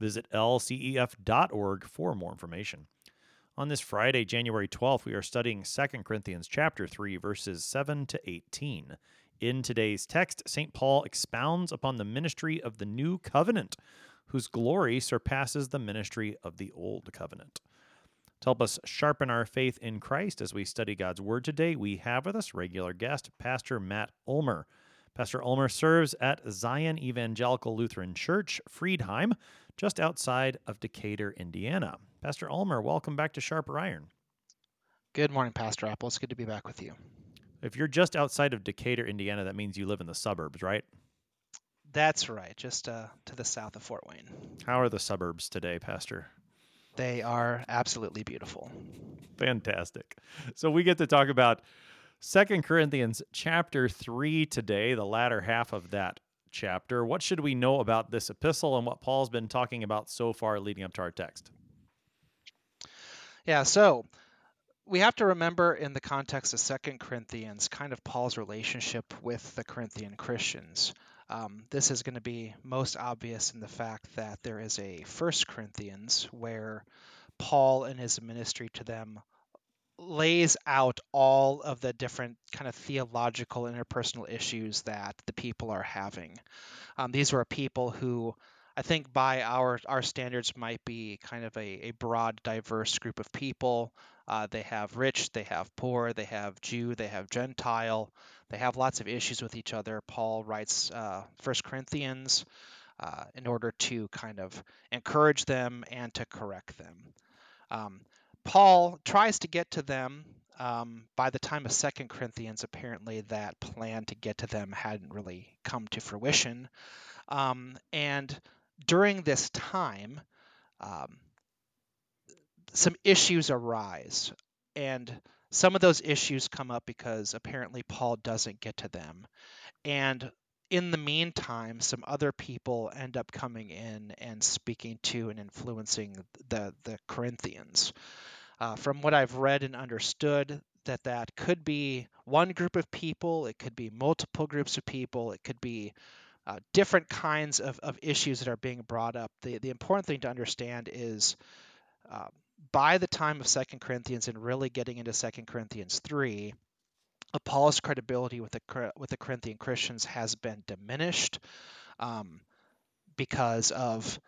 Visit lcef.org for more information. On this Friday, January 12th, we are studying 2 Corinthians chapter 3 verses 7 to 18. In today's text, St. Paul expounds upon the ministry of the new covenant, whose glory surpasses the ministry of the old covenant. To help us sharpen our faith in Christ as we study God's Word today, we have with us regular guest, Pastor Matt Ulmer. Pastor Ulmer serves at Zion Evangelical Lutheran Church, Friedheim, just outside of Decatur, Indiana. Pastor Ulmer, welcome back to Sharper Iron. Good morning, Pastor Appel. It's good to be back with you. If you're just outside of Decatur, Indiana, that means you live in the suburbs, right? That's right, just uh, to the south of Fort Wayne. How are the suburbs today, Pastor? They are absolutely beautiful. Fantastic. So we get to talk about Second Corinthians chapter 3 today, the latter half of that chapter. What should we know about this epistle and what Paul's been talking about so far leading up to our text? Yeah, so we have to remember in the context of Second Corinthians kind of Paul's relationship with the Corinthian Christians. Um, this is going to be most obvious in the fact that there is a First Corinthians where Paul and his ministry to them lays out all of the different kind of theological interpersonal issues that the people are having. Um, these were people who I think by our our standards might be kind of a, a broad, diverse group of people. Uh, they have rich, they have poor, they have Jew, they have Gentile. They have lots of issues with each other. Paul writes uh, First Corinthians uh, in order to kind of encourage them and to correct them. Um, Paul tries to get to them. Um, by the time of Second Corinthians, apparently that plan to get to them hadn't really come to fruition. Um, and during this time, um, some issues arise. And some of those issues come up because apparently Paul doesn't get to them. And in the meantime, some other people end up coming in and speaking to and influencing the, the Corinthians. Uh, from what I've read and understood, that that could be one group of people, it could be multiple groups of people, it could be uh, different kinds of, of issues that are being brought up. The, the important thing to understand is uh, by the time of Second Corinthians and really getting into Second Corinthians 3, Paul's credibility with the with the Corinthian Christians has been diminished um, because of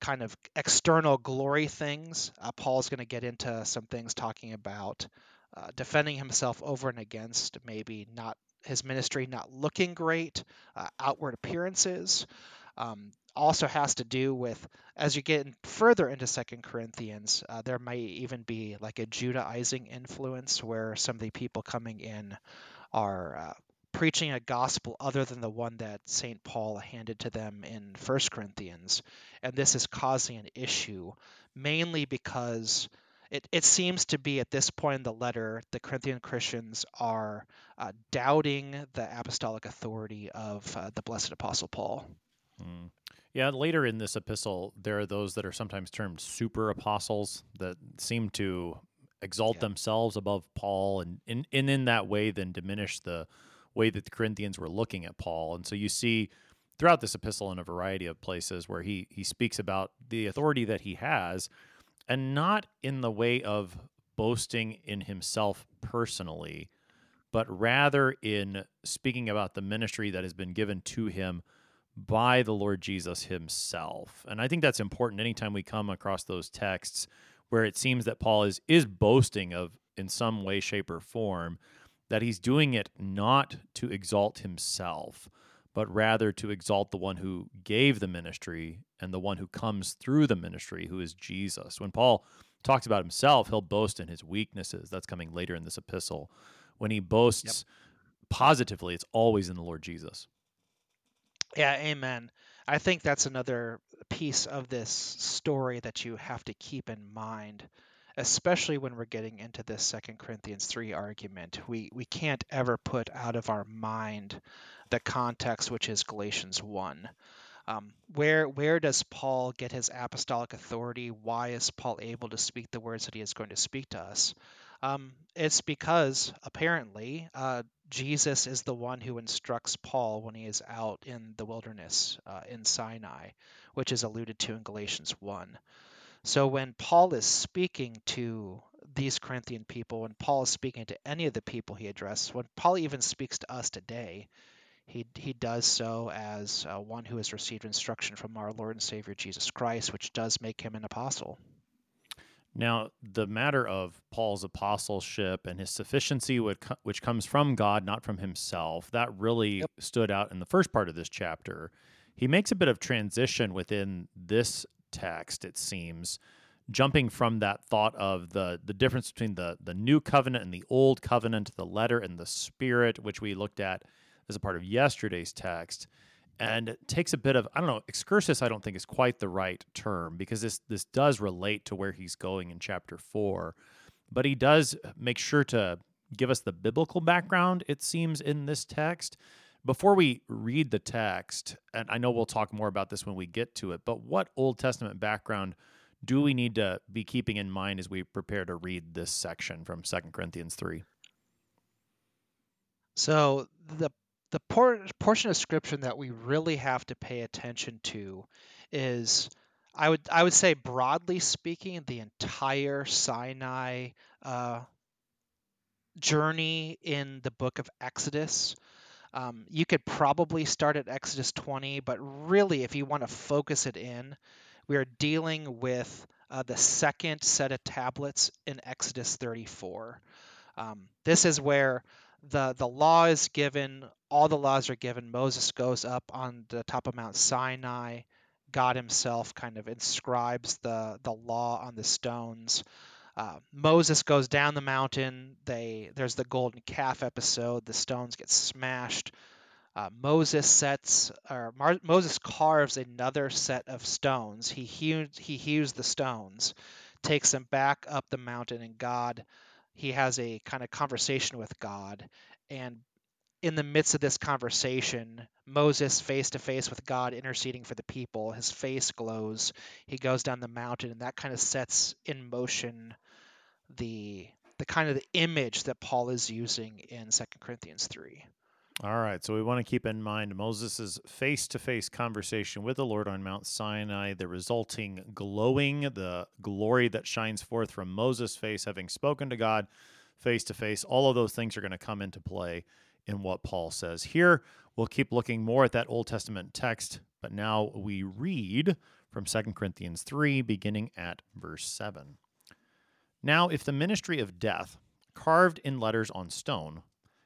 kind of external glory things. Uh, Paul's going to get into some things talking about uh, defending himself over and against maybe not his ministry not looking great, uh, outward appearances. Um, also has to do with as you get further into Second Corinthians, uh, there might even be like a Judaizing influence where some of the people coming in are uh, preaching a gospel other than the one that St. Paul handed to them in First Corinthians. And this is causing an issue, mainly because it, it seems to be at this point in the letter, the Corinthian Christians are uh, doubting the apostolic authority of uh, the blessed Apostle Paul. Mm. Yeah, later in this epistle, there are those that are sometimes termed super apostles that seem to exalt yeah. themselves above Paul and, and, and in that way then diminish the way that the Corinthians were looking at Paul. And so you see throughout this epistle in a variety of places where he he speaks about the authority that he has and not in the way of boasting in himself personally, but rather in speaking about the ministry that has been given to him by the Lord Jesus himself. And I think that's important anytime we come across those texts where it seems that Paul is is boasting of in some way shape or form that he's doing it not to exalt himself, but rather to exalt the one who gave the ministry and the one who comes through the ministry, who is Jesus. When Paul talks about himself, he'll boast in his weaknesses. That's coming later in this epistle. When he boasts yep. positively, it's always in the Lord Jesus. Yeah, amen. I think that's another piece of this story that you have to keep in mind, especially when we're getting into this Second Corinthians 3 argument. We, we can't ever put out of our mind the context, which is Galatians 1. Um, where where does Paul get his apostolic authority? Why is Paul able to speak the words that he is going to speak to us? Um, it's because apparently uh, Jesus is the one who instructs Paul when he is out in the wilderness uh, in Sinai, which is alluded to in Galatians 1. So when Paul is speaking to these Corinthian people, when Paul is speaking to any of the people he addressed, when Paul even speaks to us today, he, he does so as uh, one who has received instruction from our Lord and Savior Jesus Christ, which does make him an apostle. Now, the matter of Paul's apostleship and his sufficiency, which comes from God, not from himself, that really yep. stood out in the first part of this chapter. He makes a bit of transition within this text, it seems, jumping from that thought of the, the difference between the, the new covenant and the old covenant, the letter and the spirit, which we looked at as a part of yesterday's text and it takes a bit of I don't know excursus. I don't think is quite the right term because this this does relate to where he's going in chapter four, but he does make sure to give us the biblical background. It seems in this text. Before we read the text, and I know we'll talk more about this when we get to it, but what Old Testament background do we need to be keeping in mind as we prepare to read this section from Second Corinthians 3? So the the por- portion of scripture that we really have to pay attention to is I would I would say broadly speaking the entire Sinai uh, journey in the book of Exodus. Um, you could probably start at Exodus 20, but really, if you want to focus it in, we are dealing with uh, the second set of tablets in Exodus 34. Um, this is where the the law is given all the laws are given moses goes up on the top of mount sinai god himself kind of inscribes the the law on the stones. Uh, moses goes down the mountain they there's the golden calf episode the stones get smashed. Uh, moses sets or Mar- moses carves another set of stones. He hews he hews the stones takes them back up the mountain and god he has a kind of conversation with God. And in the midst of this conversation, Moses, face to face with God, interceding for the people, his face glows. He goes down the mountain, and that kind of sets in motion the the kind of the image that Paul is using in Second Corinthians 3. All right, so we want to keep in mind Moses' face to face conversation with the Lord on Mount Sinai, the resulting glowing, the glory that shines forth from Moses' face, having spoken to God face to face. All of those things are going to come into play in what Paul says here. We'll keep looking more at that Old Testament text, but now we read from 2 Corinthians 3, beginning at verse 7. Now, if the ministry of death, carved in letters on stone,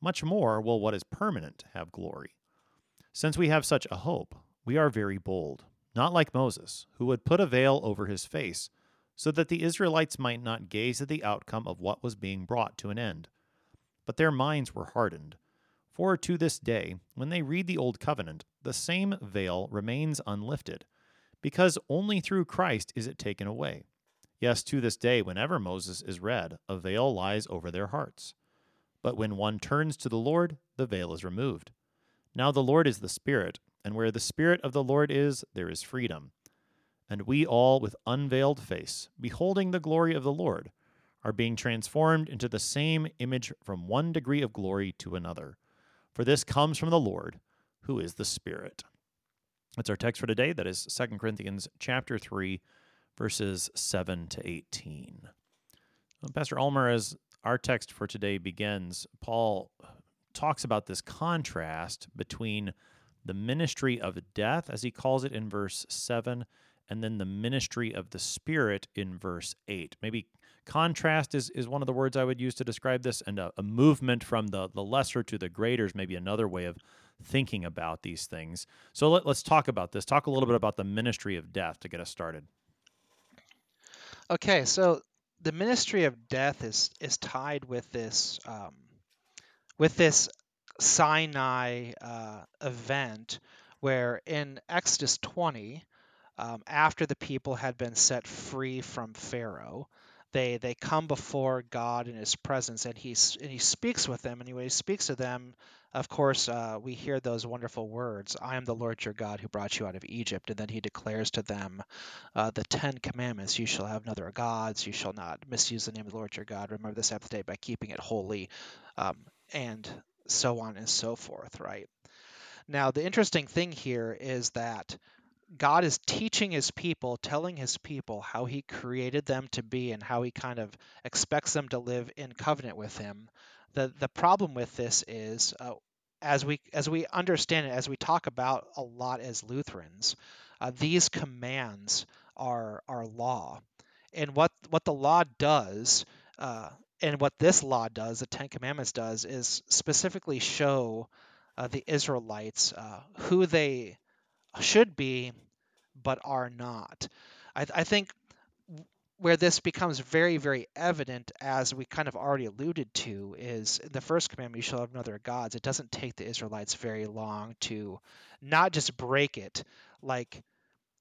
much more will what is permanent have glory. Since we have such a hope, we are very bold, not like Moses, who would put a veil over his face, so that the Israelites might not gaze at the outcome of what was being brought to an end. But their minds were hardened. For to this day, when they read the Old Covenant, the same veil remains unlifted, because only through Christ is it taken away. Yes, to this day, whenever Moses is read, a veil lies over their hearts. But when one turns to the Lord, the veil is removed. Now the Lord is the Spirit, and where the Spirit of the Lord is, there is freedom. And we all, with unveiled face, beholding the glory of the Lord, are being transformed into the same image from one degree of glory to another. For this comes from the Lord, who is the Spirit. That's our text for today. That is 2 Corinthians chapter 3, verses 7 to 18. Uh, Pastor Ulmer, as our text for today begins, Paul talks about this contrast between the ministry of death, as he calls it in verse 7, and then the ministry of the Spirit in verse 8. Maybe contrast is, is one of the words I would use to describe this, and a, a movement from the, the lesser to the greater is maybe another way of thinking about these things. So let, let's talk about this. Talk a little bit about the ministry of death to get us started. Okay, so the ministry of death is is tied with this um, with this Sinai uh, event, where in Exodus 20, um, after the people had been set free from Pharaoh, they they come before God in His presence, and He and He speaks with them. And when He speaks to them, of course, uh, we hear those wonderful words I am the Lord your God who brought you out of Egypt. And then he declares to them uh, the Ten Commandments You shall have no other gods, you shall not misuse the name of the Lord your God, remember the Sabbath day by keeping it holy, um, and so on and so forth, right? Now, the interesting thing here is that God is teaching his people, telling his people how he created them to be and how he kind of expects them to live in covenant with him. The the problem with this is uh, as we as we understand it as we talk about a lot as Lutherans uh, these commands are are law. And what what the law does uh, and what this law does the Ten Commandments does is specifically show uh, the Israelites uh, who they should be but are not I, I think where this becomes very, very evident, as we kind of already alluded to, is the first commandment, you shall have no other gods. It doesn't take the Israelites very long to not just break it like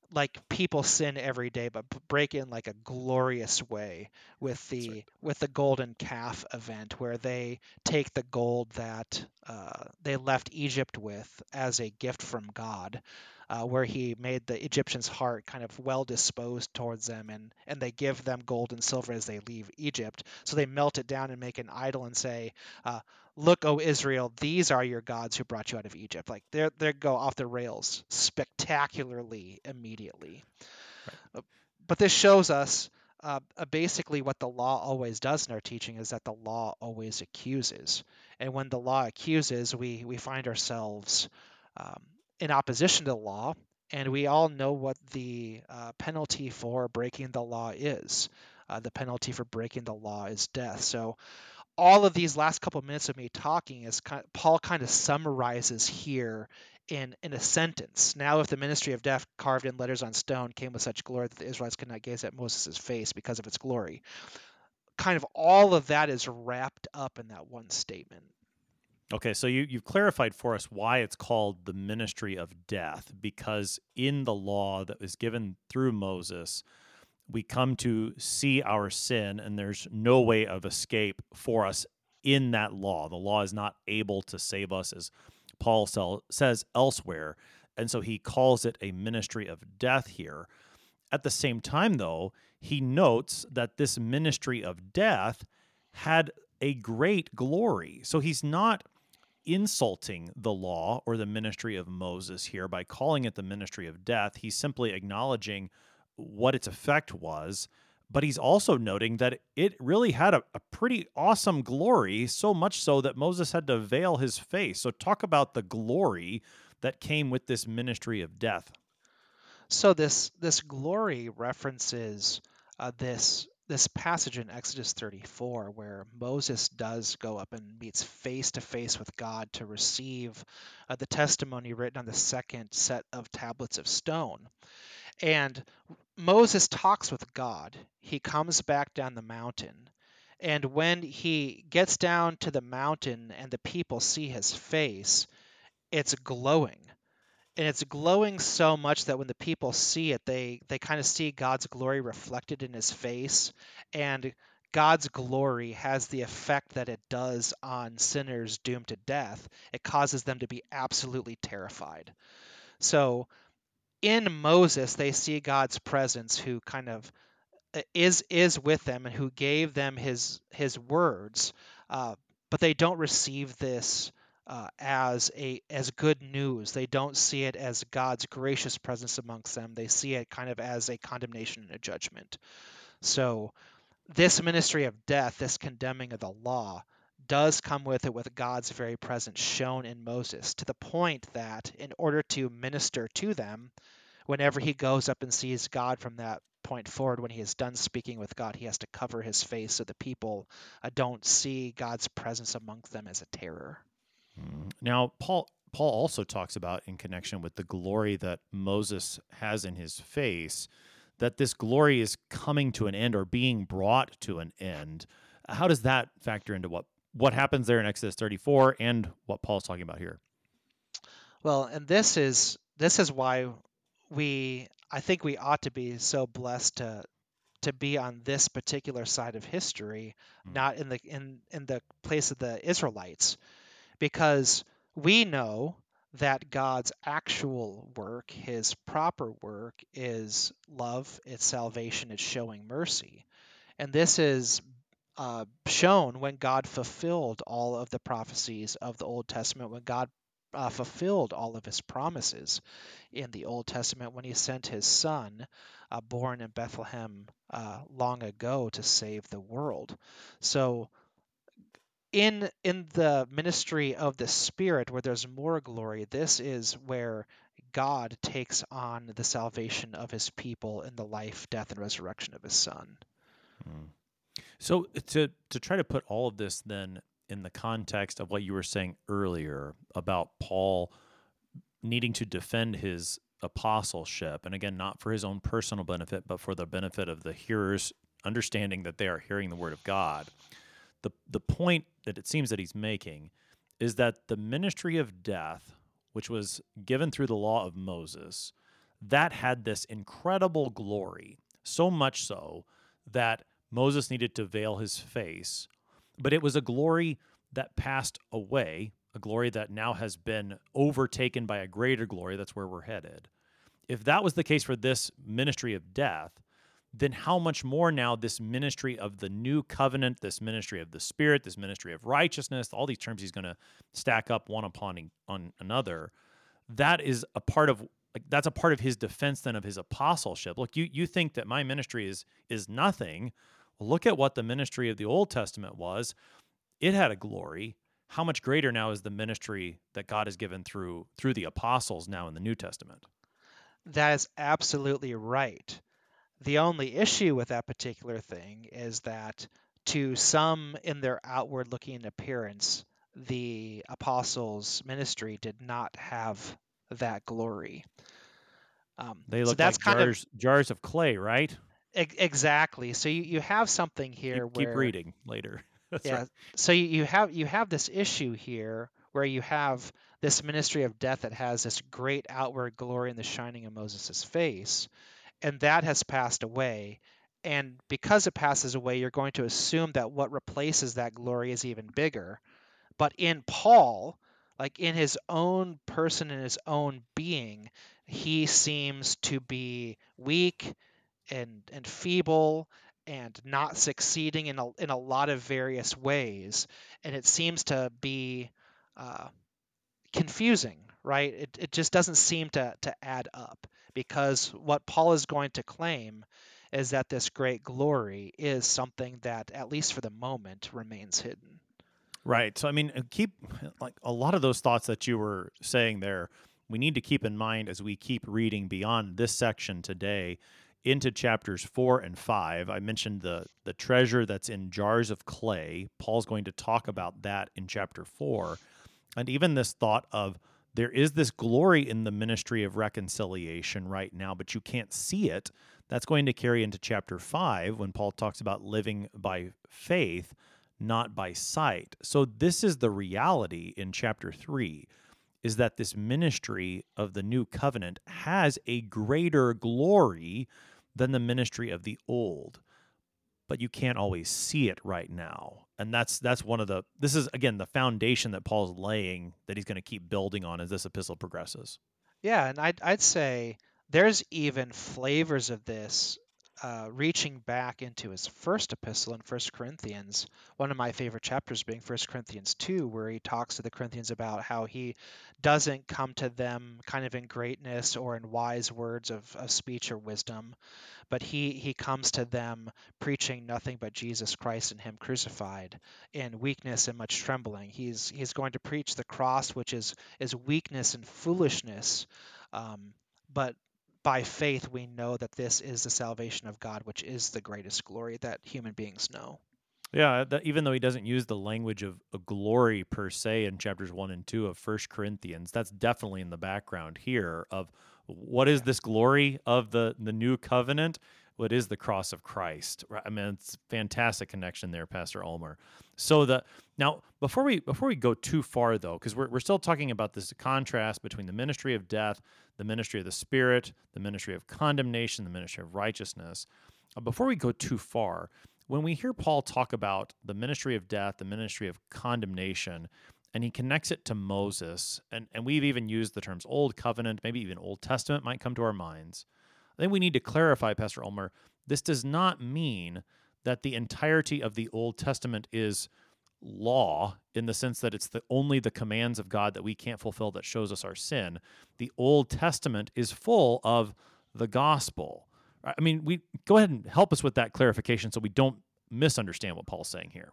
like people sin every day, but break in like a glorious way with the right. with the golden calf event, where they take the gold that uh, they left Egypt with as a gift from God, uh, where he made the Egyptians' heart kind of well disposed towards them, and and they give them gold and silver as they leave Egypt. So they melt it down and make an idol and say, uh, "Look, O Israel, these are your gods who brought you out of Egypt." Like they they go off the rails spectacularly immediately. Right. Uh, but this shows us uh, uh, basically what the law always does in our teaching is that the law always accuses, and when the law accuses, we we find ourselves um, in opposition to the law, and we all know what the uh, penalty for breaking the law is. Uh, the penalty for breaking the law is death. So, all of these last couple minutes of me talking is kind of, Paul kind of summarizes here in in a sentence. Now, if the ministry of death carved in letters on stone came with such glory that the Israelites could not gaze at Moses' face because of its glory, kind of all of that is wrapped up in that one statement. Okay, so you, you've clarified for us why it's called the ministry of death, because in the law that was given through Moses, we come to see our sin, and there's no way of escape for us in that law. The law is not able to save us, as Paul says elsewhere. And so he calls it a ministry of death here. At the same time, though, he notes that this ministry of death had a great glory. So he's not insulting the law or the ministry of Moses here by calling it the ministry of death. He's simply acknowledging what its effect was, but he's also noting that it really had a, a, pretty awesome glory, so much so that Moses had to veil his face. So, talk about the glory that came with this ministry of death. So, this, this glory references uh, this this passage in Exodus 34 where Moses does go up and meets face to face with God to receive uh, the testimony written on the second set of tablets of stone. And Moses talks with God. He comes back down the mountain. And when he gets down to the mountain and the people see his face, it's glowing and it's glowing so much that when the people see it they they kind of see God's glory reflected in his face. And God's glory has the effect that it does on sinners doomed to death. It causes them to be absolutely terrified. So in Moses they see God's presence who kind of uh, is is with them and who gave them his his words uh, but they don't receive this uh, as a as good news. They don't see it as God's gracious presence amongst them. They see it kind of as a condemnation and a judgment. So this ministry of death, this condemning of the law, does come with it with God's very presence shown in Moses, to the point that in order to minister to them, whenever he goes up and sees God from that point forward, when he is done speaking with God, he has to cover his face so the people uh, don't see God's presence amongst them as a terror. Now, Paul Paul also talks about in connection with the glory that Moses has in his face that this glory is coming to an end or being brought to an end. How does that factor into what what happens there in Exodus 34 and what Paul's talking about here? Well, and this is this is why we I think we ought to be so blessed to to be on this particular side of history, mm. not in the in in the place of the Israelites, because we know that God's actual work, his proper work, is love, it's salvation, it's showing mercy. And this is uh, shown when God fulfilled all of the prophecies of the Old Testament, when God uh, fulfilled all of his promises in the Old Testament when he sent his son, uh, born in Bethlehem uh, long ago, to save the world. So in in the ministry of the spirit where there's more glory this is where god takes on the salvation of his people in the life death and resurrection of his son mm. so to to try to put all of this then in the context of what you were saying earlier about paul needing to defend his apostleship and again not for his own personal benefit but for the benefit of the hearers understanding that they are hearing the word of god the the point that it seems that he's making is that the ministry of death, which was given through the law of Moses, that had this incredible glory, so much so that Moses needed to veil his face, but it was a glory that passed away, a glory that now has been overtaken by a greater glory. That's where we're headed. If that was the case for this ministry of death, then how much more now this ministry of the new covenant, this ministry of the Spirit, this ministry of righteousness, all these terms he's going to stack up one upon on another. That is a part of like that's a part of his defense then of his apostleship. Look, you you think that my ministry is is nothing. Look at what the ministry of the Old Testament was. It had a glory. How much greater now is the ministry that God has given through through the apostles now in the New Testament? That is absolutely right. The only issue with that particular thing is that to some in their outward looking appearance, the apostles' ministry did not have that glory. Um, they look so that's like kind jars, of, jars of clay, right? E- exactly. So you, you have something here keep, where keep reading later. yeah. Right. So you, you have you have this issue here where you have this ministry of death that has this great outward glory in the shining of Moses' face, and that has passed away. And because it passes away, you're going to assume that what replaces that glory is even bigger. But in Paul, like in his own person, in his own being, he seems to be weak and, and feeble and not succeeding in a, in a lot of various ways. And it seems to be uh, confusing, right? It, it just doesn't seem to, to add up because what Paul is going to claim is that this great glory is something that, at least for the moment, remains hidden. Right. So, I mean, uh, keep like a lot of those thoughts that you were saying there, we need to keep in mind as we keep reading beyond this section today into chapters four and five. I mentioned the the treasure that's in jars of clay. Paul's going to talk about that in chapter four. And even this thought of there is this glory in the ministry of reconciliation right now, but you can't see it. That's going to carry into chapter 5 when Paul talks about living by faith, not by sight. So this is the reality in chapter 3 is that this ministry of the new covenant has a greater glory than the ministry of the old but you can't always see it right now. And that's that's one of the this is again the foundation that Paul's laying that he's going to keep building on as this epistle progresses. Yeah, and I'd I'd say there's even flavors of this uh, reaching back into his first epistle in First Corinthians, one of my favorite chapters being First Corinthians 2, where he talks to the Corinthians about how he doesn't come to them kind of in greatness or in wise words of, of speech or wisdom, but he, he comes to them preaching nothing but Jesus Christ and him crucified in weakness and much trembling. He's, he's going to preach the cross, which is, is weakness and foolishness. Um, but by faith we know that this is the salvation of God, which is the greatest glory that human beings know. Yeah, that, even though he doesn't use the language of a glory per se in chapters one and two of First Corinthians, that's definitely in the background here of what is this glory of the the new covenant? What is the cross of Christ? I mean, it's fantastic connection there, Pastor Ulmer. So the now before we before we go too far though, because we're we're still talking about this contrast between the ministry of death the ministry of the Spirit, the ministry of condemnation, the ministry of righteousness. Uh, before we go too far, when we hear Paul talk about the ministry of death, the ministry of condemnation, and he connects it to Moses, and, and we've even used the terms Old Covenant, maybe even Old Testament might come to our minds. I think we need to clarify, Pastor Ulmer, this does not mean that the entirety of the Old Testament is law in the sense that it's the only the commands of God that we can't fulfill that shows us our sin. The Old Testament is full of the gospel. I mean, we go ahead and help us with that clarification so we don't misunderstand what Paul's saying here.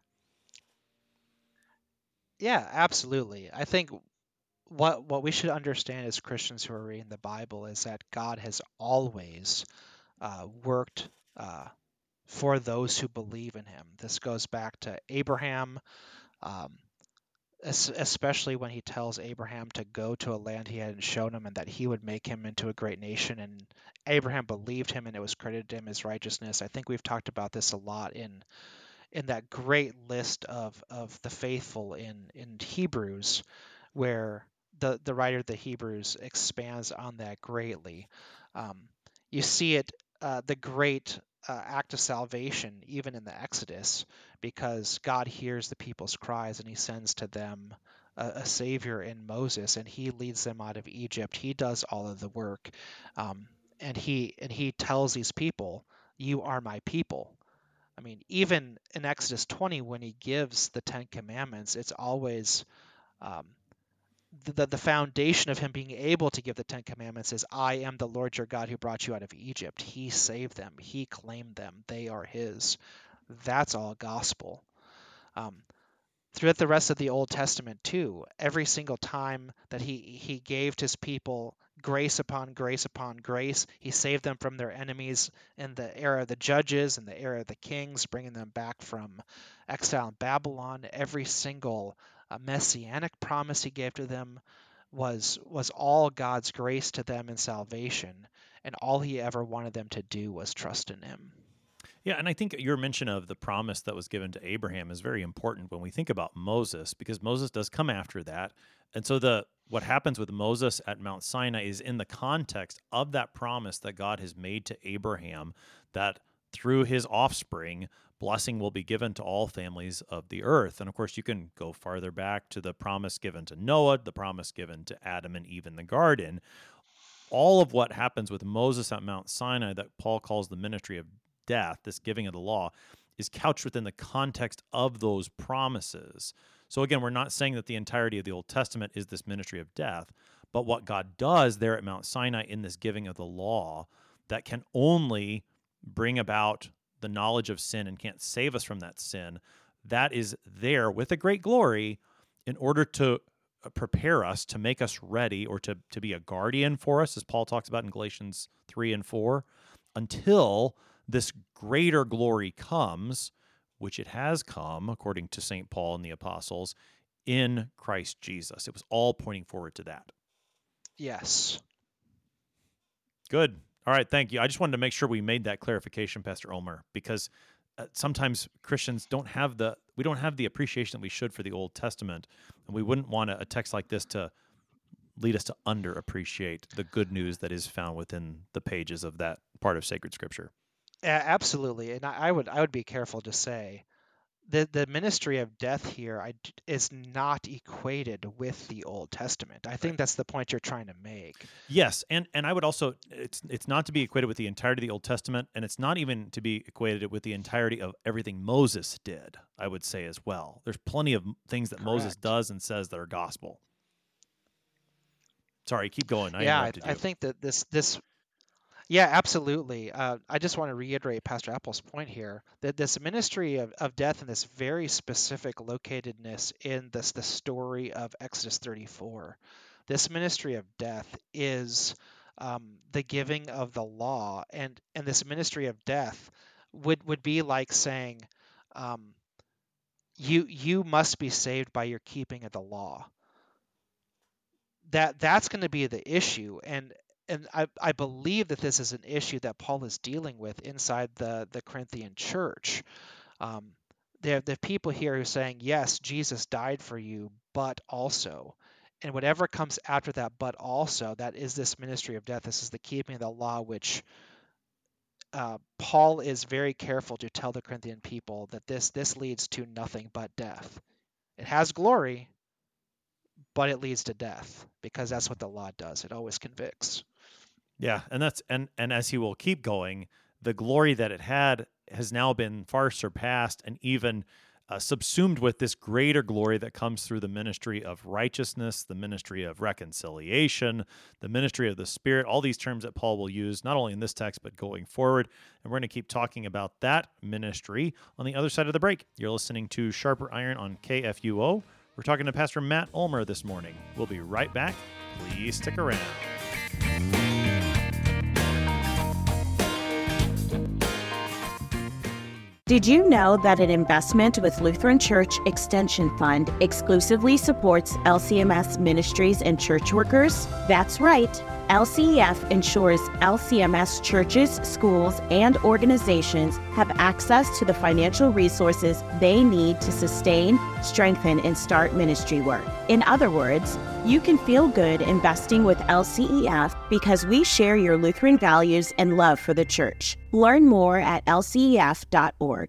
Yeah, absolutely. I think what what we should understand as Christians who are reading the Bible is that God has always uh, worked uh, for those who believe in him. This goes back to Abraham, um, especially when he tells Abraham to go to a land he hadn't shown him and that he would make him into a great nation. And Abraham believed him and it was credited to him as righteousness. I think we've talked about this a lot in in that great list of, of the faithful in, in Hebrews, where the, the writer of the Hebrews expands on that greatly. Um, you see it, uh, the great uh, act of salvation, even in the Exodus, because God hears the people's cries and he sends to them a, a savior in Moses and he leads them out of Egypt. He does all of the work. Um, and he and he tells these people, "You are my people." I mean, even in Exodus 20, when he gives the Ten Commandments, it's always um, the, the foundation of him being able to give the Ten Commandments is I am the Lord your God who brought you out of Egypt. He saved them, He claimed them, they are His. That's all gospel. Um, throughout the rest of the Old Testament, too, every single time that He, he gave His people grace upon grace upon grace, He saved them from their enemies in the era of the judges and the era of the kings, bringing them back from exile in Babylon. Every single messianic promise he gave to them was was all God's grace to them in salvation, and all he ever wanted them to do was trust in him. Yeah, and I think your mention of the promise that was given to Abraham is very important when we think about Moses, because Moses does come after that. And so the what happens with Moses at Mount Sinai is in the context of that promise that God has made to Abraham that through his offspring blessing will be given to all families of the earth. And of course, you can go farther back to the promise given to Noah, the promise given to Adam and Eve in the garden. All of what happens with Moses at Mount Sinai, that Paul calls the ministry of death, this giving of the law, is couched within the context of those promises. So again, we're not saying that the entirety of the Old Testament is this ministry of death, but what God does there at Mount Sinai in this giving of the law that can only bring about the knowledge of sin and can't save us from that sin, that is there with a great glory in order to uh, prepare us to make us ready or to, to be a guardian for us, as Paul talks about in Galatians 3 and 4, until this greater glory comes, which it has come, according to St. Paul and the apostles, in Christ Jesus. It was all pointing forward to that. Yes. Good. All right, thank you. I just wanted to make sure we made that clarification, Pastor Ulmer, because uh, sometimes Christians don't have the we don't have the appreciation that we should for the Old Testament, and we wouldn't want a, a text like this to lead us to underappreciate the good news that is found within the pages of that part of sacred Scripture. Yeah, absolutely, and I, I would I would be careful to say the the ministry of death here I, is not equated with the Old Testament. I think that's the point you're trying to make. Yes, and and I would also it's it's not to be equated with the entirety of the Old Testament, and it's not even to be equated with the entirety of everything Moses did. I would say as well. There's plenty of things that Correct. Moses does and says that are gospel. Sorry, keep going. I yeah, I, I think that this this yeah, absolutely. Uh, I just want to reiterate Pastor Appel's point here that this ministry of, of death and this very specific locatedness in this the story of Exodus 34, this ministry of death is um, the giving of the law, and and this ministry of death would would be like saying, um, you you must be saved by your keeping of the law that that's going to be the issue and and I, I believe that this is an issue that Paul is dealing with inside the, the Corinthian church. Um, there, there are people here who are saying, yes, Jesus died for you, but also. And whatever comes after that, but also, that is this ministry of death. This is the keeping of the law, which uh, Paul is very careful to tell the Corinthian people that this this leads to nothing but death. It has glory, but it leads to death because that's what the law does. It always convicts. Yeah, and that's and and as he will keep going, the glory that it had has now been far surpassed and even uh, subsumed with this greater glory that comes through the ministry of righteousness, the ministry of reconciliation, the ministry of the Spirit, all these terms that Paul will use, not only in this text, but going forward. And we're going to keep talking about that ministry on the other side of the break. You're listening to Sharper Iron on KFUO. We're talking to Pastor Matt Ulmer this morning. We'll be right back. Please stick around. Did you know that an investment with Lutheran Church Extension Fund exclusively supports LCMS ministries and church workers? That's right. LCEF ensures LCMS churches, schools, and organizations have access to the financial resources they need to sustain, strengthen, and start ministry work. In other words, you can feel good investing with LCEF because we share your Lutheran values and love for the church. Learn more at lcef.org.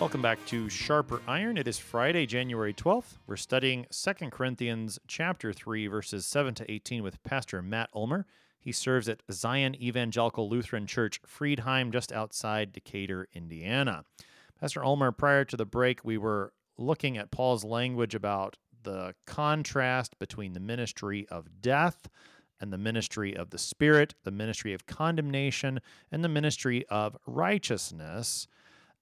Welcome back to Sharper Iron. It is Friday, January 12th. We're studying 2 Corinthians chapter 3 verses 7 to 18 with Pastor Matt Ulmer. He serves at Zion Evangelical Lutheran Church, Friedheim, just outside Decatur, Indiana. Pastor Ulmer, prior to the break, we were looking at Paul's language about the contrast between the ministry of death and the ministry of the Spirit, the ministry of condemnation, and the ministry of righteousness.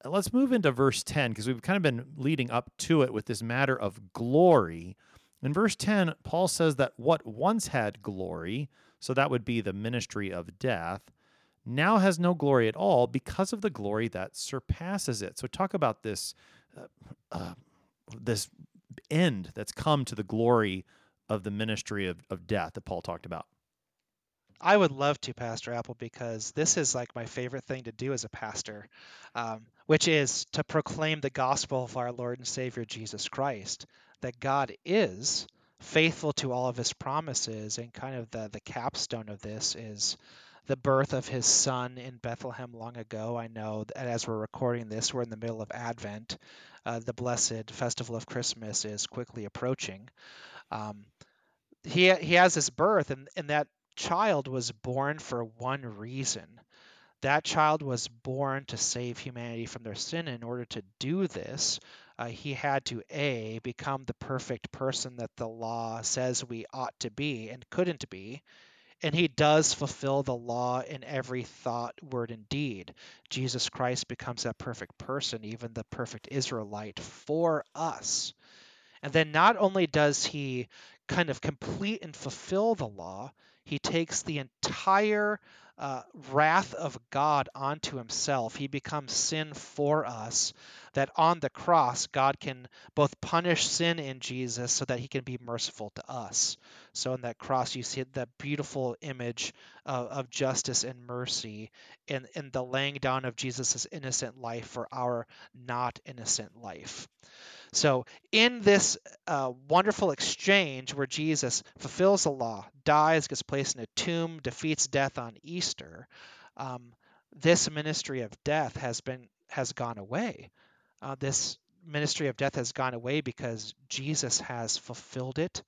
Let's move into verse 10 because we've kind of been leading up to it with this matter of glory. In verse 10, Paul says that what once had glory, so that would be the ministry of death, now has no glory at all because of the glory that surpasses it. So talk about this uh, uh, this end that's come to the glory of the ministry of, of death that Paul talked about. I would love to, Pastor Appel, because this is like my favorite thing to do as a pastor, um, which is to proclaim the gospel of our Lord and Savior Jesus Christ, that God is faithful to all of his promises. And kind of the, the capstone of this is the birth of his son in Bethlehem long ago. I know that as we're recording this, we're in the middle of Advent. Uh, the blessed festival of Christmas is quickly approaching. Um, he, he has this birth, and, and that child was born for one reason. That child was born to save humanity from their sin. In order to do this, uh, he had to A, become the perfect person that the law says we ought to be and couldn't be. And he does fulfill the law in every thought, word, and deed. Jesus Christ becomes that perfect person, even the perfect Israelite for us. And then not only does he kind of complete and fulfill the law, he takes the entire uh, wrath of God onto himself. He becomes sin for us, that on the cross, God can both punish sin in Jesus so that he can be merciful to us. So in that cross, you see that beautiful image of, of justice and mercy in, in the laying down of Jesus' innocent life for our not innocent life. So, in this uh, wonderful exchange where Jesus fulfills the law, dies, gets placed in a tomb, defeats death on Easter, um, this ministry of death has been has gone away. Uh, this ministry of death has gone away because Jesus has fulfilled it.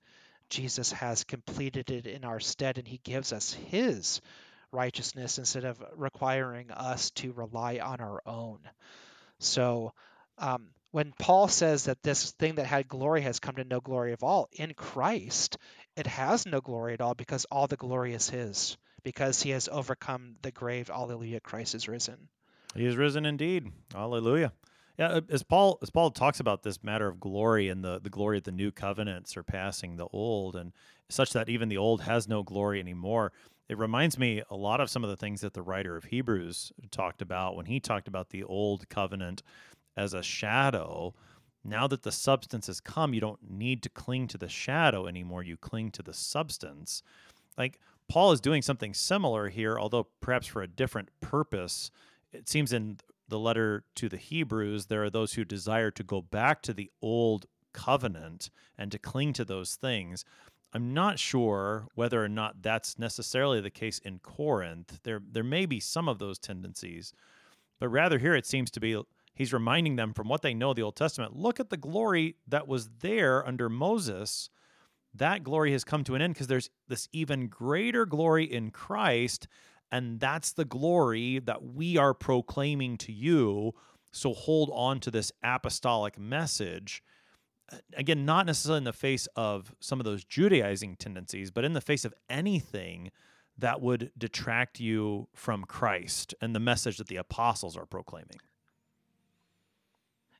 Jesus has completed it in our stead, and He gives us His righteousness instead of requiring us to rely on our own. So, um, when Paul says that this thing that had glory has come to no glory of all, in Christ, it has no glory at all because all the glory is His, because He has overcome the grave. Alleluia, Christ is risen. He is risen indeed. Hallelujah. Yeah, uh, as Paul as Paul talks about this matter of glory and the, the glory of the new covenant surpassing the old, and such that even the old has no glory anymore. It reminds me a lot of some of the things that the writer of Hebrews talked about when he talked about the old covenant as a shadow. Now that the substance has come, you don't need to cling to the shadow anymore. You cling to the substance. Like Paul is doing something similar here, although perhaps for a different purpose. It seems in the letter to the Hebrews, there are those who desire to go back to the old covenant and to cling to those things. I'm not sure whether or not that's necessarily the case in Corinth. There there may be some of those tendencies, but rather here it seems to be he's reminding them from what they know the Old Testament look at the glory that was there under Moses. That glory has come to an end because there's this even greater glory in Christ. And that's the glory that we are proclaiming to you. So hold on to this apostolic message. Again, not necessarily in the face of some of those Judaizing tendencies, but in the face of anything that would detract you from Christ and the message that the apostles are proclaiming.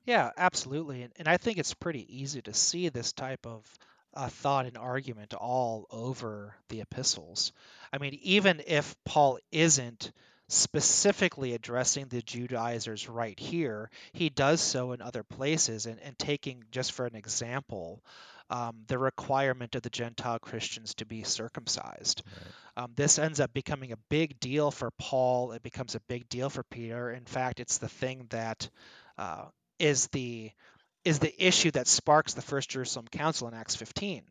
Yeah, absolutely. And, and I think it's pretty easy to see this type of uh, thought and argument all over the epistles. I mean, even if Paul isn't specifically addressing the Judaizers right here, he does so in other places. And, and taking, just for an example, um, the requirement of the Gentile Christians to be circumcised. Right. Um, this ends up becoming a big deal for Paul. It becomes a big deal for Peter. In fact, it's the thing that uh, is the is the issue that sparks the First Jerusalem Council in Acts 15,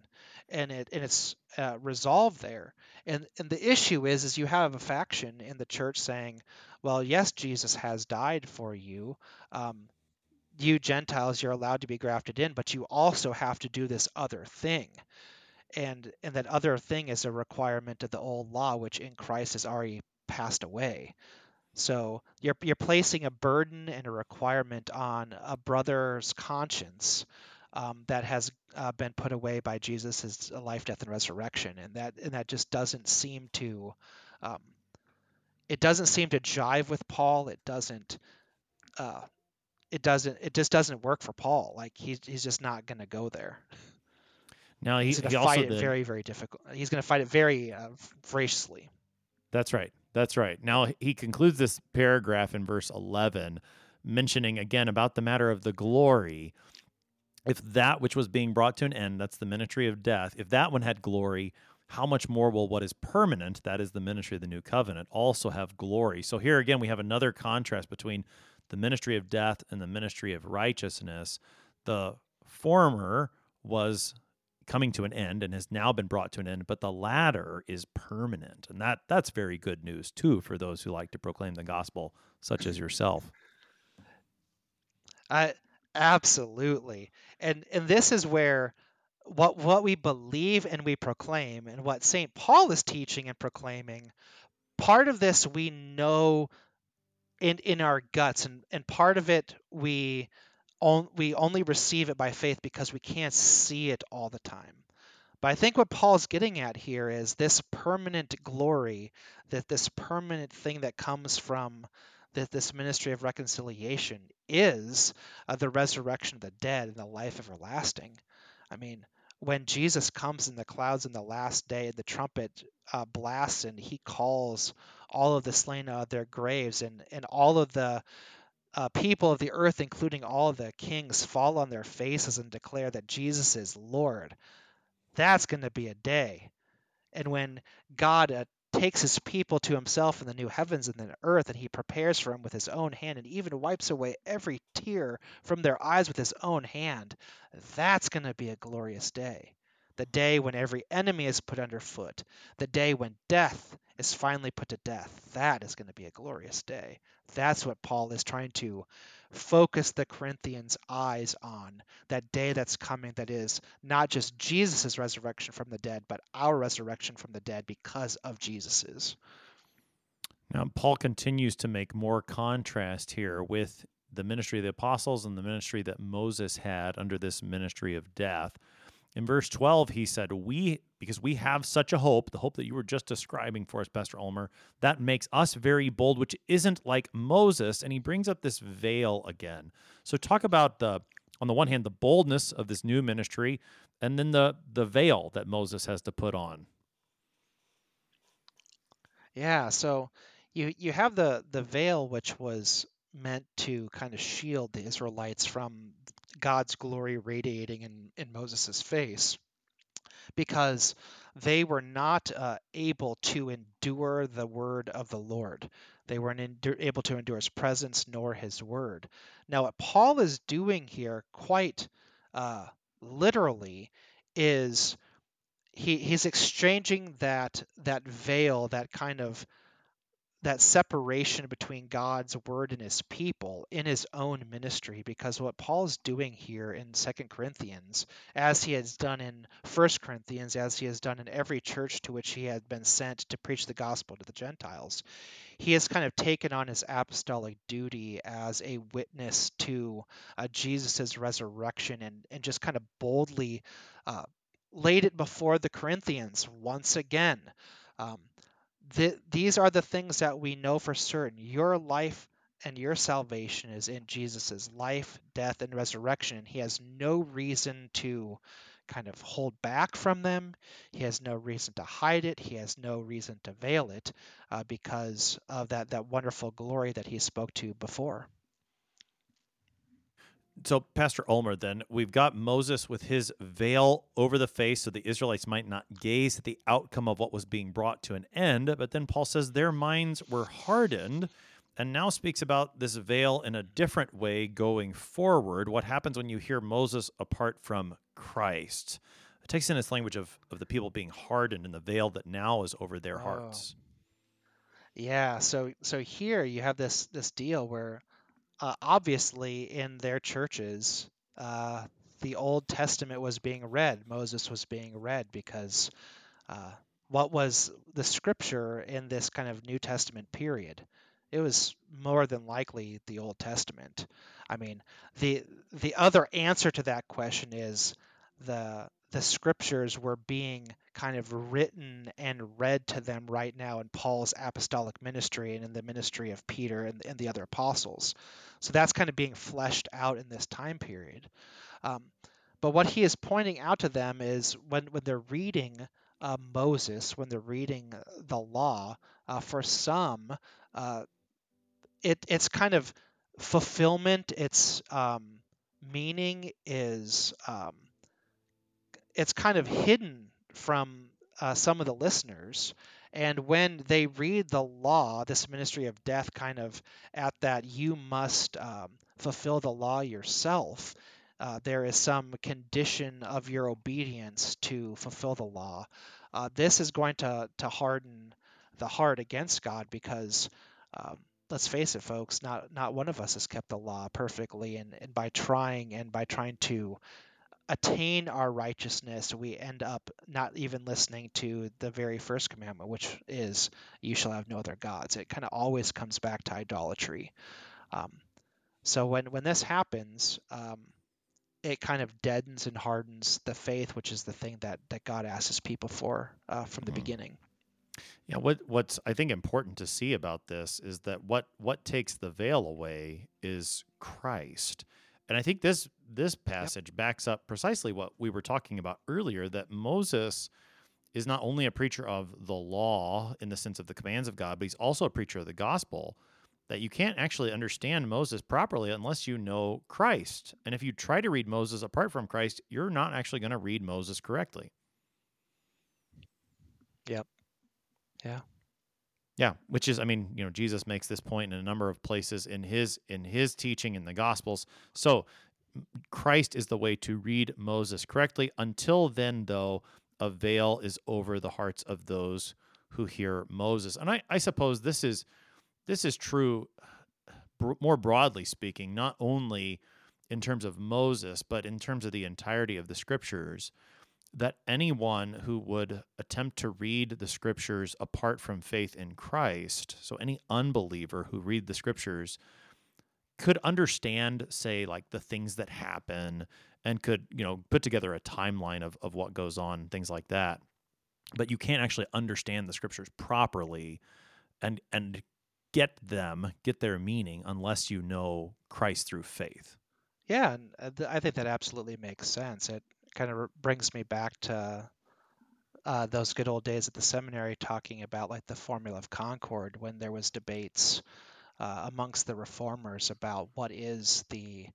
and it and it's uh, resolved there. And and the issue is is you have a faction in the church saying, well, yes, Jesus has died for you. Um, you Gentiles, you're allowed to be grafted in, but you also have to do this other thing. And and that other thing is a requirement of the old law, which in Christ has already passed away. So you're you're placing a burden and a requirement on a brother's conscience um, that has uh, been put away by Jesus' life, death, and resurrection, and that and that just doesn't seem to um, it doesn't seem to jive with Paul. It doesn't. Uh, it doesn't. It just doesn't work for Paul. Like he's he's just not going to go there. Now he, he's going to fight it did. very very difficult. He's going to fight it very uh, voraciously. That's right. That's right. Now he concludes this paragraph in verse 11, mentioning again about the matter of the glory. If that which was being brought to an end, that's the ministry of death, if that one had glory, how much more will what is permanent, that is the ministry of the new covenant, also have glory? So here again, we have another contrast between the ministry of death and the ministry of righteousness. The former was coming to an end and has now been brought to an end, but the latter is permanent. And that that's very good news too for those who like to proclaim the gospel, such as yourself. I absolutely. And and this is where what what we believe and we proclaim and what St. Paul is teaching and proclaiming, part of this we know in in our guts and and part of it we on, we only receive it by faith because we can't see it all the time. But I think what Paul's getting at here is this permanent glory, that this permanent thing that comes from that this ministry of reconciliation is uh, the resurrection of the dead and the life everlasting. I mean, when Jesus comes in the clouds in the last day, the trumpet uh, blasts and he calls all of the slain out of their graves, and, and all of the uh, people of the earth, including all the kings, fall on their faces and declare that Jesus is Lord. That's going to be a day. And when God uh, takes his people to himself in the new heavens and the earth, and he prepares for them with his own hand and even wipes away every tear from their eyes with his own hand, that's going to be a glorious day. The day when every enemy is put underfoot, the day when death is finally put to death. That is going to be a glorious day. That's what Paul is trying to focus the Corinthians' eyes on that day that's coming, that is not just Jesus' resurrection from the dead, but our resurrection from the dead because of Jesus's. Now, Paul continues to make more contrast here with the ministry of the apostles and the ministry that Moses had under this ministry of death. In verse 12, he said, We, because we have such a hope, the hope that you were just describing for us, Pastor Ulmer, that makes us very bold, which isn't like Moses. And he brings up this veil again. So talk about the, on the one hand, the boldness of this new ministry, and then the, the veil that Moses has to put on. Yeah, so you you have the the veil which was meant to kind of shield the Israelites from God's glory radiating in, in Moses' face because they were not uh, able to endure the word of the Lord. They weren't endu- able to endure his presence nor his word. Now, what Paul is doing here, quite uh, literally, is he, he's exchanging that that veil, that kind of that separation between God's word and his people in his own ministry because what Paul's doing here in Second Corinthians as he has done in First Corinthians as he has done in every church to which he had been sent to preach the gospel to the Gentiles he has kind of taken on his apostolic duty as a witness to uh, Jesus' resurrection and, and just kind of boldly uh, laid it before the Corinthians once again. Um, th- these are the things that we know for certain. Your life and your salvation is in Jesus' life, death, and resurrection. He has no reason to kind of hold back from them. He has no reason to hide it. He has no reason to veil it uh, because of that, that wonderful glory that he spoke to before. So, Pastor Ulmer, then we've got Moses with his veil over the face so the Israelites might not gaze at the outcome of what was being brought to an end. But then Paul says their minds were hardened and now speaks about this veil in a different way going forward. What happens when you hear Moses apart from Christ? It takes in this language of, of the people being hardened and the veil that now is over their oh. hearts. Yeah, so so here you have this this deal where uh, obviously in their churches, uh, the Old Testament was being read. Moses was being read because uh, what was the scripture in this kind of New Testament period? It was more than likely the Old Testament. I mean, the the other answer to that question is the the scriptures were being kind of written and read to them right now in Paul's apostolic ministry and in the ministry of Peter and, and the other apostles. So that's kind of being fleshed out in this time period. Um, but what he is pointing out to them is when, when they're reading uh, Moses, when they're reading the law, uh, for some, uh, it, it's kind of fulfillment, its um, meaning is um, it's kind of hidden from uh, some of the listeners. And when they read the law, this ministry of death kind of at that you must um, fulfill the law yourself, uh, there is some condition of your obedience to fulfill the law. Uh, this is going to, to harden the heart against God because, um, let's face it, folks, not, not one of us has kept the law perfectly. And, and by trying and by trying to attain our righteousness, we end up not even listening to the very first commandment, which is, You shall have no other gods. It kind of always comes back to idolatry. Um, so when, when this happens, um, it kind of deadens and hardens the faith, which is the thing that, that God asks his people for uh, from the mm-hmm. beginning. Yeah, what what's I think important to see about this is that what what takes the veil away is Christ. And I think this this passage backs up precisely what we were talking about earlier that Moses is not only a preacher of the law in the sense of the commands of God, but he's also a preacher of the gospel. That you can't actually understand Moses properly unless you know Christ. And if you try to read Moses apart from Christ, you're not actually going to read Moses correctly. Yep. Yeah. Yeah, which is I mean, you know, Jesus makes this point in a number of places in his in his teaching in the gospels. So Christ is the way to read Moses correctly. Until then though, a veil is over the hearts of those who hear Moses. And I, I suppose this is this is true more broadly speaking, not only in terms of Moses, but in terms of the entirety of the scriptures that anyone who would attempt to read the scriptures apart from faith in Christ, so any unbeliever who read the scriptures could understand say like the things that happen and could, you know, put together a timeline of of what goes on, things like that. But you can't actually understand the scriptures properly and and get them, get their meaning unless you know Christ through faith. Yeah, and uh, I think that absolutely makes sense. It kind of brings me back to uh, those good old days at the seminary talking about like the formula of concord when there was debates uh, amongst the reformers about what is the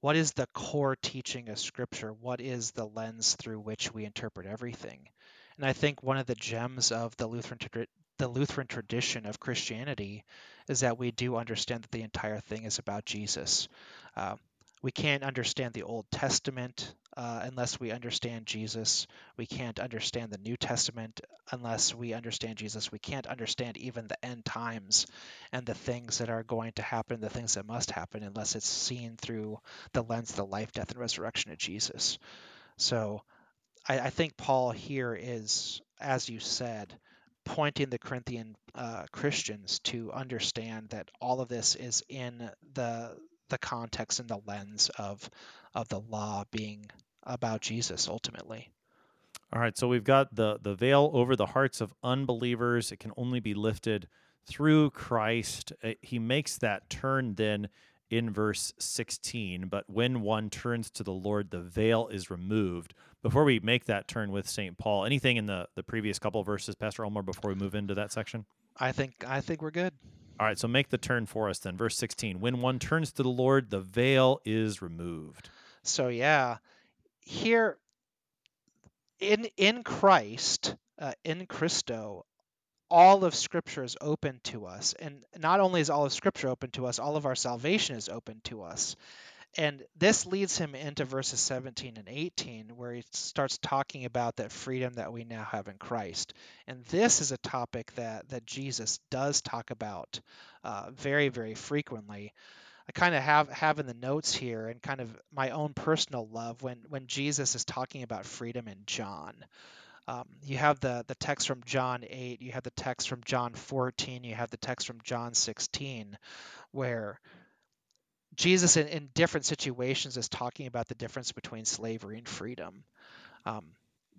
what is the core teaching of scripture? What is the lens through which we interpret everything? And i think one of the gems of the lutheran the lutheran tradition of christianity is that we do understand that the entire thing is about jesus. Uh, we can't understand the Old Testament uh, unless we understand Jesus. We can't understand the New Testament unless we understand Jesus. We can't understand even the end times and the things that are going to happen, the things that must happen, unless it's seen through the lens of the life, death, and resurrection of Jesus. So I, I think Paul here is, as you said, pointing the Corinthian uh, Christians to understand that all of this is in the the context and the lens of of the law being about Jesus ultimately. All right, so we've got the the veil over the hearts of unbelievers. It can only be lifted through Christ. Uh, he makes that turn then in verse 16, but when one turns to the Lord, the veil is removed. Before we make that turn with St. Paul, anything in the the previous couple verses, Pastor Ulmer, before we move into that section? I think I think we're good. All right, so make the turn for us then. Verse 16. When one turns to the Lord, the veil is removed. So yeah, here in in Christ, uh, in Christo, all of Scripture is open to us, and not only is all of Scripture open to us, all of our salvation is open to us. And this leads him into verses 17 and 18, where he starts talking about that freedom that we now have in Christ. And this is a topic that, that Jesus does talk about uh, very, very frequently. I kind of have have in the notes here and kind of my own personal love when when Jesus is talking about freedom in John. Um, you have the the text from John 8, you have the text from John 14, you have the text from John 16, where Jesus, in, in different situations, is talking about the difference between slavery and freedom. Um,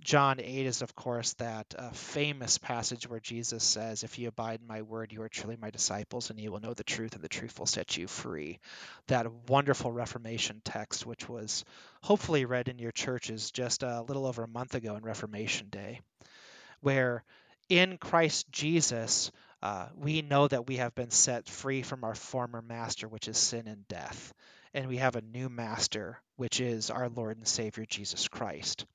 John 8 is, of course, that uh, famous passage where Jesus says, If you abide in my word, you are truly my disciples, and you will know the truth, and the truth will set you free. That wonderful Reformation text, which was hopefully read in your churches just a little over a month ago in Reformation Day, where in Christ Jesus, uh, we know that we have been set free from our former master, which is sin and death. And we have a new master, which is our Lord and Savior Jesus Christ.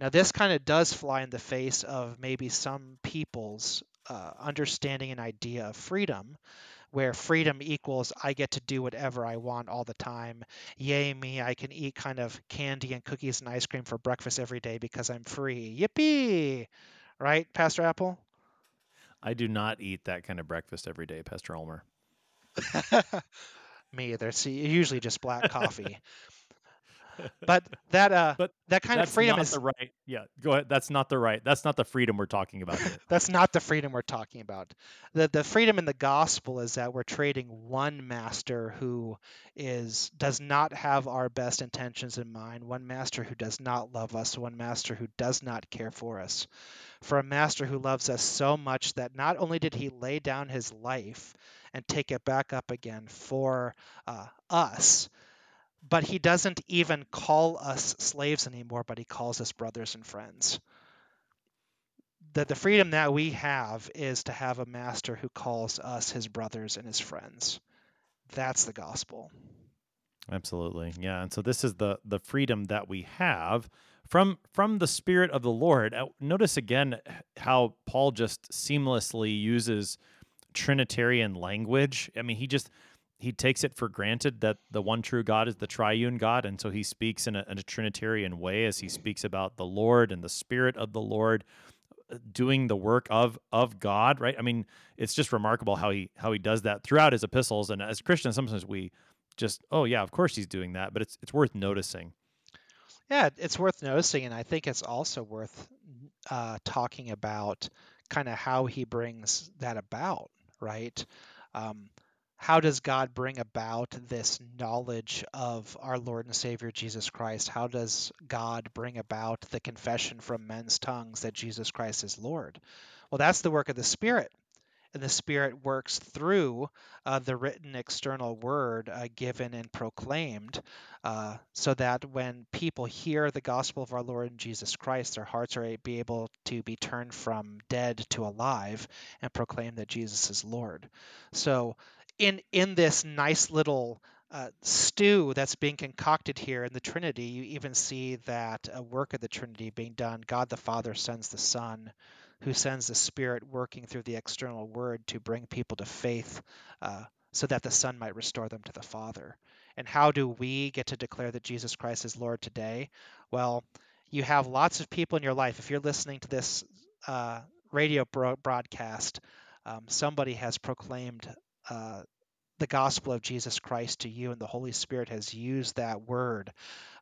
Now, this kind of does fly in the face of maybe some people's uh, understanding and idea of freedom, where freedom equals I get to do whatever I want all the time. Yay, me, I can eat kind of candy and cookies and ice cream for breakfast every day because I'm free. Yippee! Right, Pastor Appel? I do not eat that kind of breakfast every day, Pastor Ulmer. Me either. See, usually just black coffee. but that uh but that kind of freedom is the right yeah go ahead that's not the right that's not the freedom we're talking about that's not the freedom we're talking about. The the freedom in the gospel is that we're trading one master who is does not have our best intentions in mind one master who does not love us one master who does not care for us. For a master who loves us so much that not only did he lay down his life and take it back up again for uh, us, but he doesn't even call us slaves anymore, but he calls us brothers and friends. That the freedom that we have is to have a master who calls us his brothers and his friends. That's the gospel. Absolutely. Yeah. And so this is the the freedom that we have from from the spirit of the Lord. Uh, notice again how Paul just seamlessly uses trinitarian language. I mean, he just he takes it for granted that the one true God is the triune God, and so he speaks in a, in a Trinitarian way as he speaks about the Lord and the Spirit of the Lord uh, doing the work of of God. Right? I mean, it's just remarkable how he how he does that throughout his epistles. And as Christians, sometimes we just, oh yeah, of course he's doing that, but it's it's worth noticing. Yeah, it's worth noticing, and I think it's also worth uh, talking about kind of how he brings that about, right? Um, how does God bring about this knowledge of our Lord and Savior Jesus Christ? How does God bring about the confession from men's tongues that Jesus Christ is Lord? Well, that's the work of the Spirit and the Spirit works through uh, the written external word uh, given and proclaimed, uh, so that when people hear the gospel of our Lord and Jesus Christ, their hearts are be able to be turned from dead to alive and proclaim that Jesus is Lord. So, in in this nice little uh, stew that's being concocted here in the Trinity, you even see that a work of the Trinity being done. God the Father sends the Son who sends the Spirit working through the external word to bring people to faith uh, so that the Son might restore them to the Father. And how do we get to declare that Jesus Christ is Lord today? Well, you have lots of people in your life. If you're listening to this uh, radio bro- broadcast, um, somebody has proclaimed uh, the gospel of Jesus Christ to you, and the Holy Spirit has used that word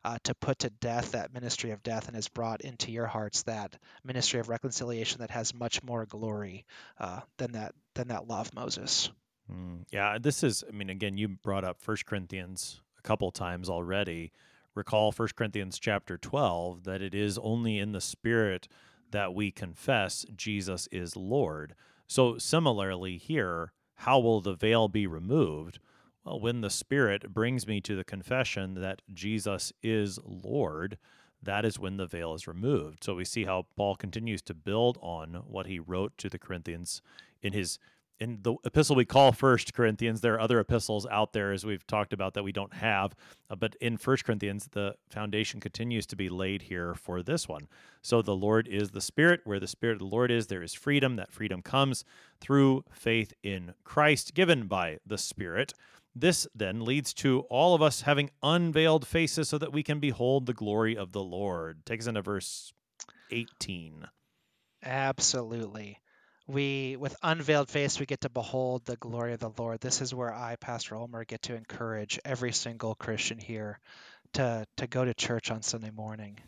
uh, to put to death that ministry of death and has brought into your hearts that ministry of reconciliation that has much more glory uh, than that than that law of Moses. Mm, yeah, this is. I mean, again, you brought up First Corinthians a couple times already. Recall First Corinthians chapter twelve that it is only in the Spirit that we confess Jesus is Lord. So similarly here how will the veil be removed? Well, when the Spirit brings me to the confession that Jesus is Lord, that is when the veil is removed. So we see how Paul continues to build on what he wrote to the Corinthians in his in the epistle we call first corinthians there are other epistles out there as we've talked about that we don't have uh, but in first corinthians the foundation continues to be laid here for this one. So the lord is the spirit. Where the spirit of the lord is there is freedom. That freedom comes through faith in christ given by the spirit. This then leads to all of us having unveiled faces so that we can behold the glory of the lord. Takes us into verse 18 absolutely we with unveiled face we get to behold the glory of the lord. This is where i pastor ulmer get to encourage every single christian here to to go to church on sunday morning.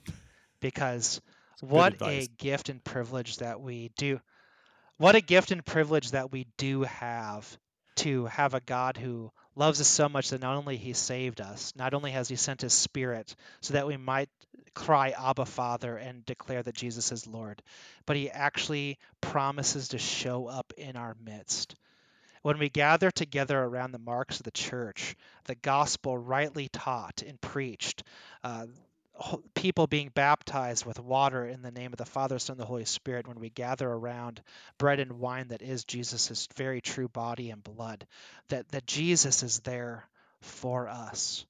Because what a gift and privilege that we do what a gift and privilege that we do have to have a god who loves us so much that not only he saved us not only has he sent his spirit so that we might cry Abba Father and declare that Jesus is Lord, but he actually promises to show up in our midst. When we gather together around the marks of the church, the gospel rightly taught and preached, uh, people being baptized with water in the name of the Father, Son, and the Holy Spirit, when we gather around bread and wine that is Jesus' very true body and blood, that, that Jesus is there for us.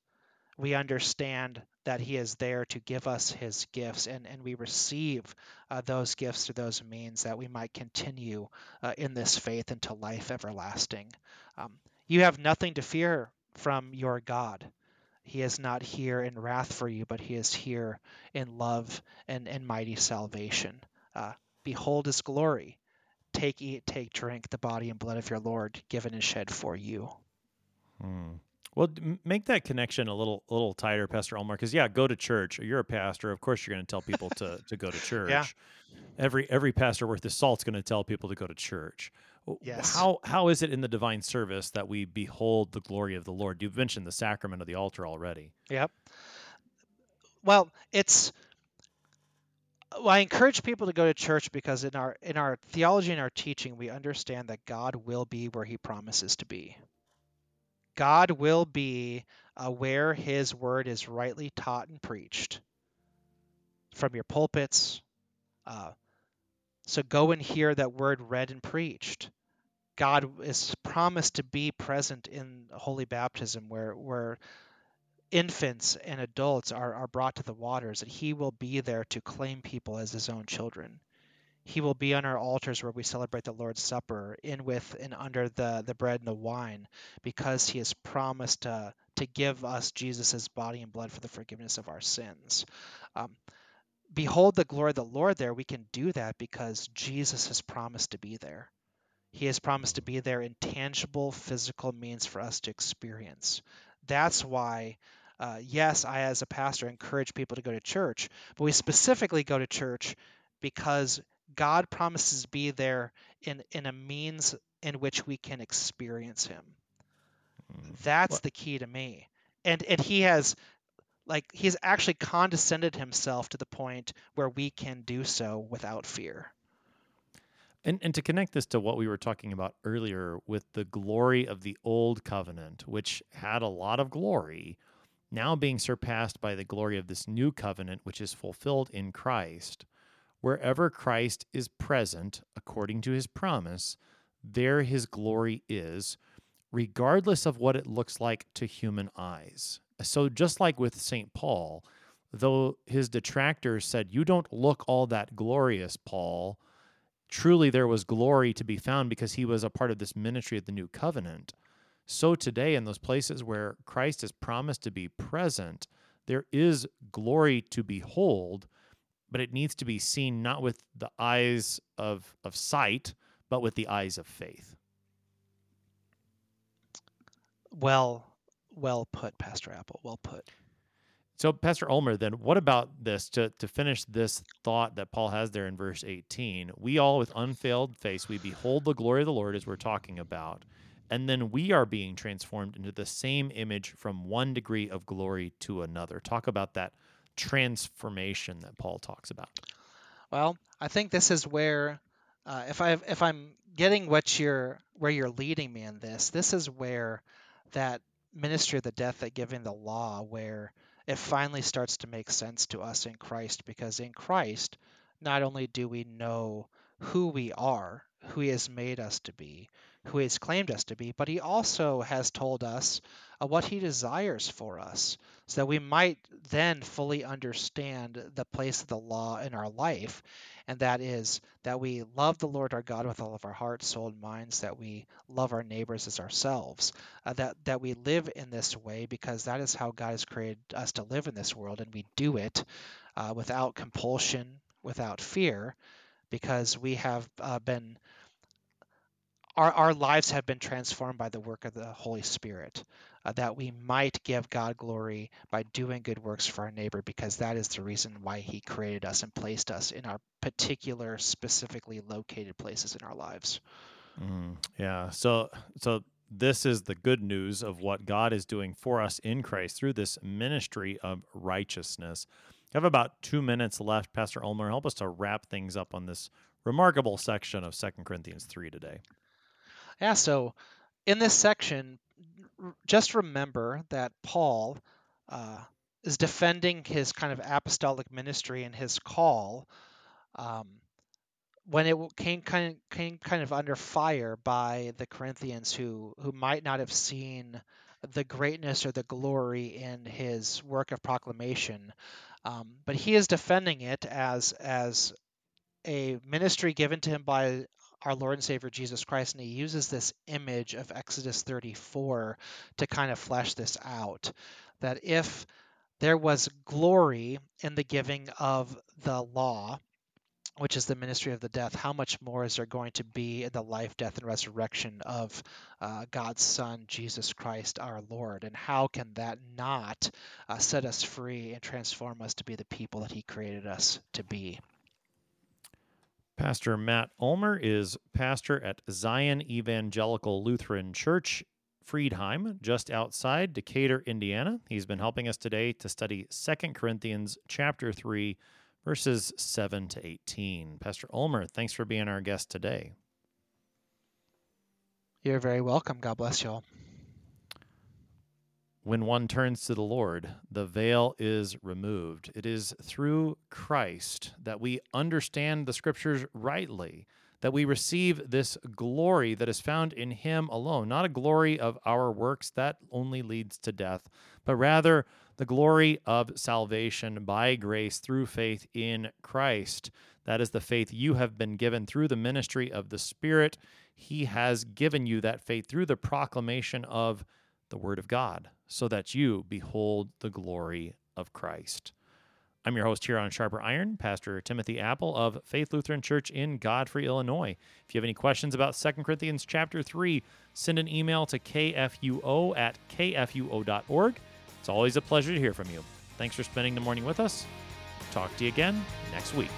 We understand that he is there to give us his gifts and, and we receive uh, those gifts through those means that we might continue uh, in this faith into life everlasting. Um, you have nothing to fear from your God. He is not here in wrath for you, but he is here in love and, and mighty salvation. Uh, behold his glory. Take, eat, take, drink the body and blood of your Lord, given and shed for you. Hmm. Well, make that connection a little a little tighter, Pastor Ulmer, because yeah, go to church. You're a pastor, of course. You're going to tell people to to go to church. yeah. Every every pastor worth his salt's going to tell people to go to church. Yes. How how is it in the divine service that we behold the glory of the Lord? You've mentioned the sacrament of the altar already. Yep. Well, it's well, I encourage people to go to church because in our in our theology and our teaching, we understand that God will be where He promises to be. God will be uh, where His word is rightly taught and preached from your pulpits. Uh, so go and hear that word read and preached. God is promised to be present in holy baptism where where infants and adults are, are brought to the waters, and he will be there to claim people as his own children. He will be on our altars where we celebrate the Lord's Supper, in with and under the, the bread and the wine, because he has promised to, to give us Jesus' body and blood for the forgiveness of our sins. Um, behold the glory of the Lord there. We can do that because Jesus has promised to be there. He has promised to be there in tangible physical means for us to experience. That's why, uh, yes, I as a pastor encourage people to go to church, but we specifically go to church because God promises to be there in, in a means in which we can experience Him. Mm-hmm. That's what? the key to me. And and He has like he's actually condescended himself to the point where we can do so without fear. And, and to connect this to what we were talking about earlier with the glory of the old covenant, which had a lot of glory, now being surpassed by the glory of this new covenant, which is fulfilled in Christ. Wherever Christ is present, according to his promise, there his glory is, regardless of what it looks like to human eyes. So, just like with St. Paul, though his detractors said, You don't look all that glorious, Paul, truly there was glory to be found because he was a part of this ministry of the new covenant. So today, in those places where Christ is promised to be present, there is glory to behold, but it needs to be seen not with the eyes of, of sight, but with the eyes of faith. Well, well put, Pastor Appel. Well put. So, Pastor Ulmer, then what about this to, to finish this thought that Paul has there in verse 18? We all, with unveiled face, we behold the glory of the Lord as we're talking about. And then we are being transformed into the same image from one degree of glory to another. Talk about that transformation that Paul talks about. Well, I think this is where, uh, if I if I'm getting what you're where you're leading me in this, this is where that ministry of the death that giving the law, where it finally starts to make sense to us in Christ because in Christ, not only do we know who we are, who He has made us to be, who He has claimed us to be, but He also has told us uh, what He desires for us so that we might then fully understand the place of the law in our life and that is that we love the Lord our God with all of our heart, soul, and minds, that we love our neighbors as ourselves, uh, that, that we live in this way because that is how God has created us to live in this world, and we do it uh, without compulsion, without fear, because we have uh, been our, our lives have been transformed by the work of the Holy Spirit uh, that we might give God glory by doing good works for our neighbor, because that is the reason why He created us and placed us in our particular, specifically located places in our lives. Mm, yeah. So, so this is the good news of what God is doing for us in Christ through this ministry of righteousness. I have about two minutes left. Pastor Ulmer, help us to wrap things up on this remarkable section of Second Corinthians 3 today. Yeah, so in this section, just remember that Paul uh, is defending his kind of apostolic ministry and his call um, when it came kind of, came kind of under fire by the Corinthians who who might not have seen the greatness or the glory in his work of proclamation, um, but he is defending it as as a ministry given to him by our Lord and Savior Jesus Christ, and he uses this image of Exodus 34 to kind of flesh this out. That if there was glory in the giving of the law, which is the ministry of the death, how much more is there going to be in the life, death, and resurrection of uh, God's Son, Jesus Christ, our Lord? And how can that not uh, set us free and transform us to be the people that He created us to be? Pastor Matt Ulmer is pastor at Zion Evangelical Lutheran Church, Friedheim, just outside Decatur, Indiana. He's been helping us today to study 2 Corinthians chapter 3, verses 7 to 18. Pastor Ulmer, thanks for being our guest today. You're very welcome. God bless you all. When one turns to the Lord, the veil is removed. It is through Christ that we understand the scriptures rightly, that we receive this glory that is found in Him alone, not a glory of our works that only leads to death, but rather the glory of salvation by grace through faith in Christ. That is the faith you have been given through the ministry of the Spirit. He has given you that faith through the proclamation of the Word of God, so that you behold the glory of Christ. I'm your host here on Sharper Iron, Pastor Timothy Appel of Faith Lutheran Church in Godfrey, Illinois. If you have any questions about 2 Corinthians chapter 3, send an email to kfuo at kfuo.org. It's always a pleasure to hear from you. Thanks for spending the morning with us. Talk to you again next week.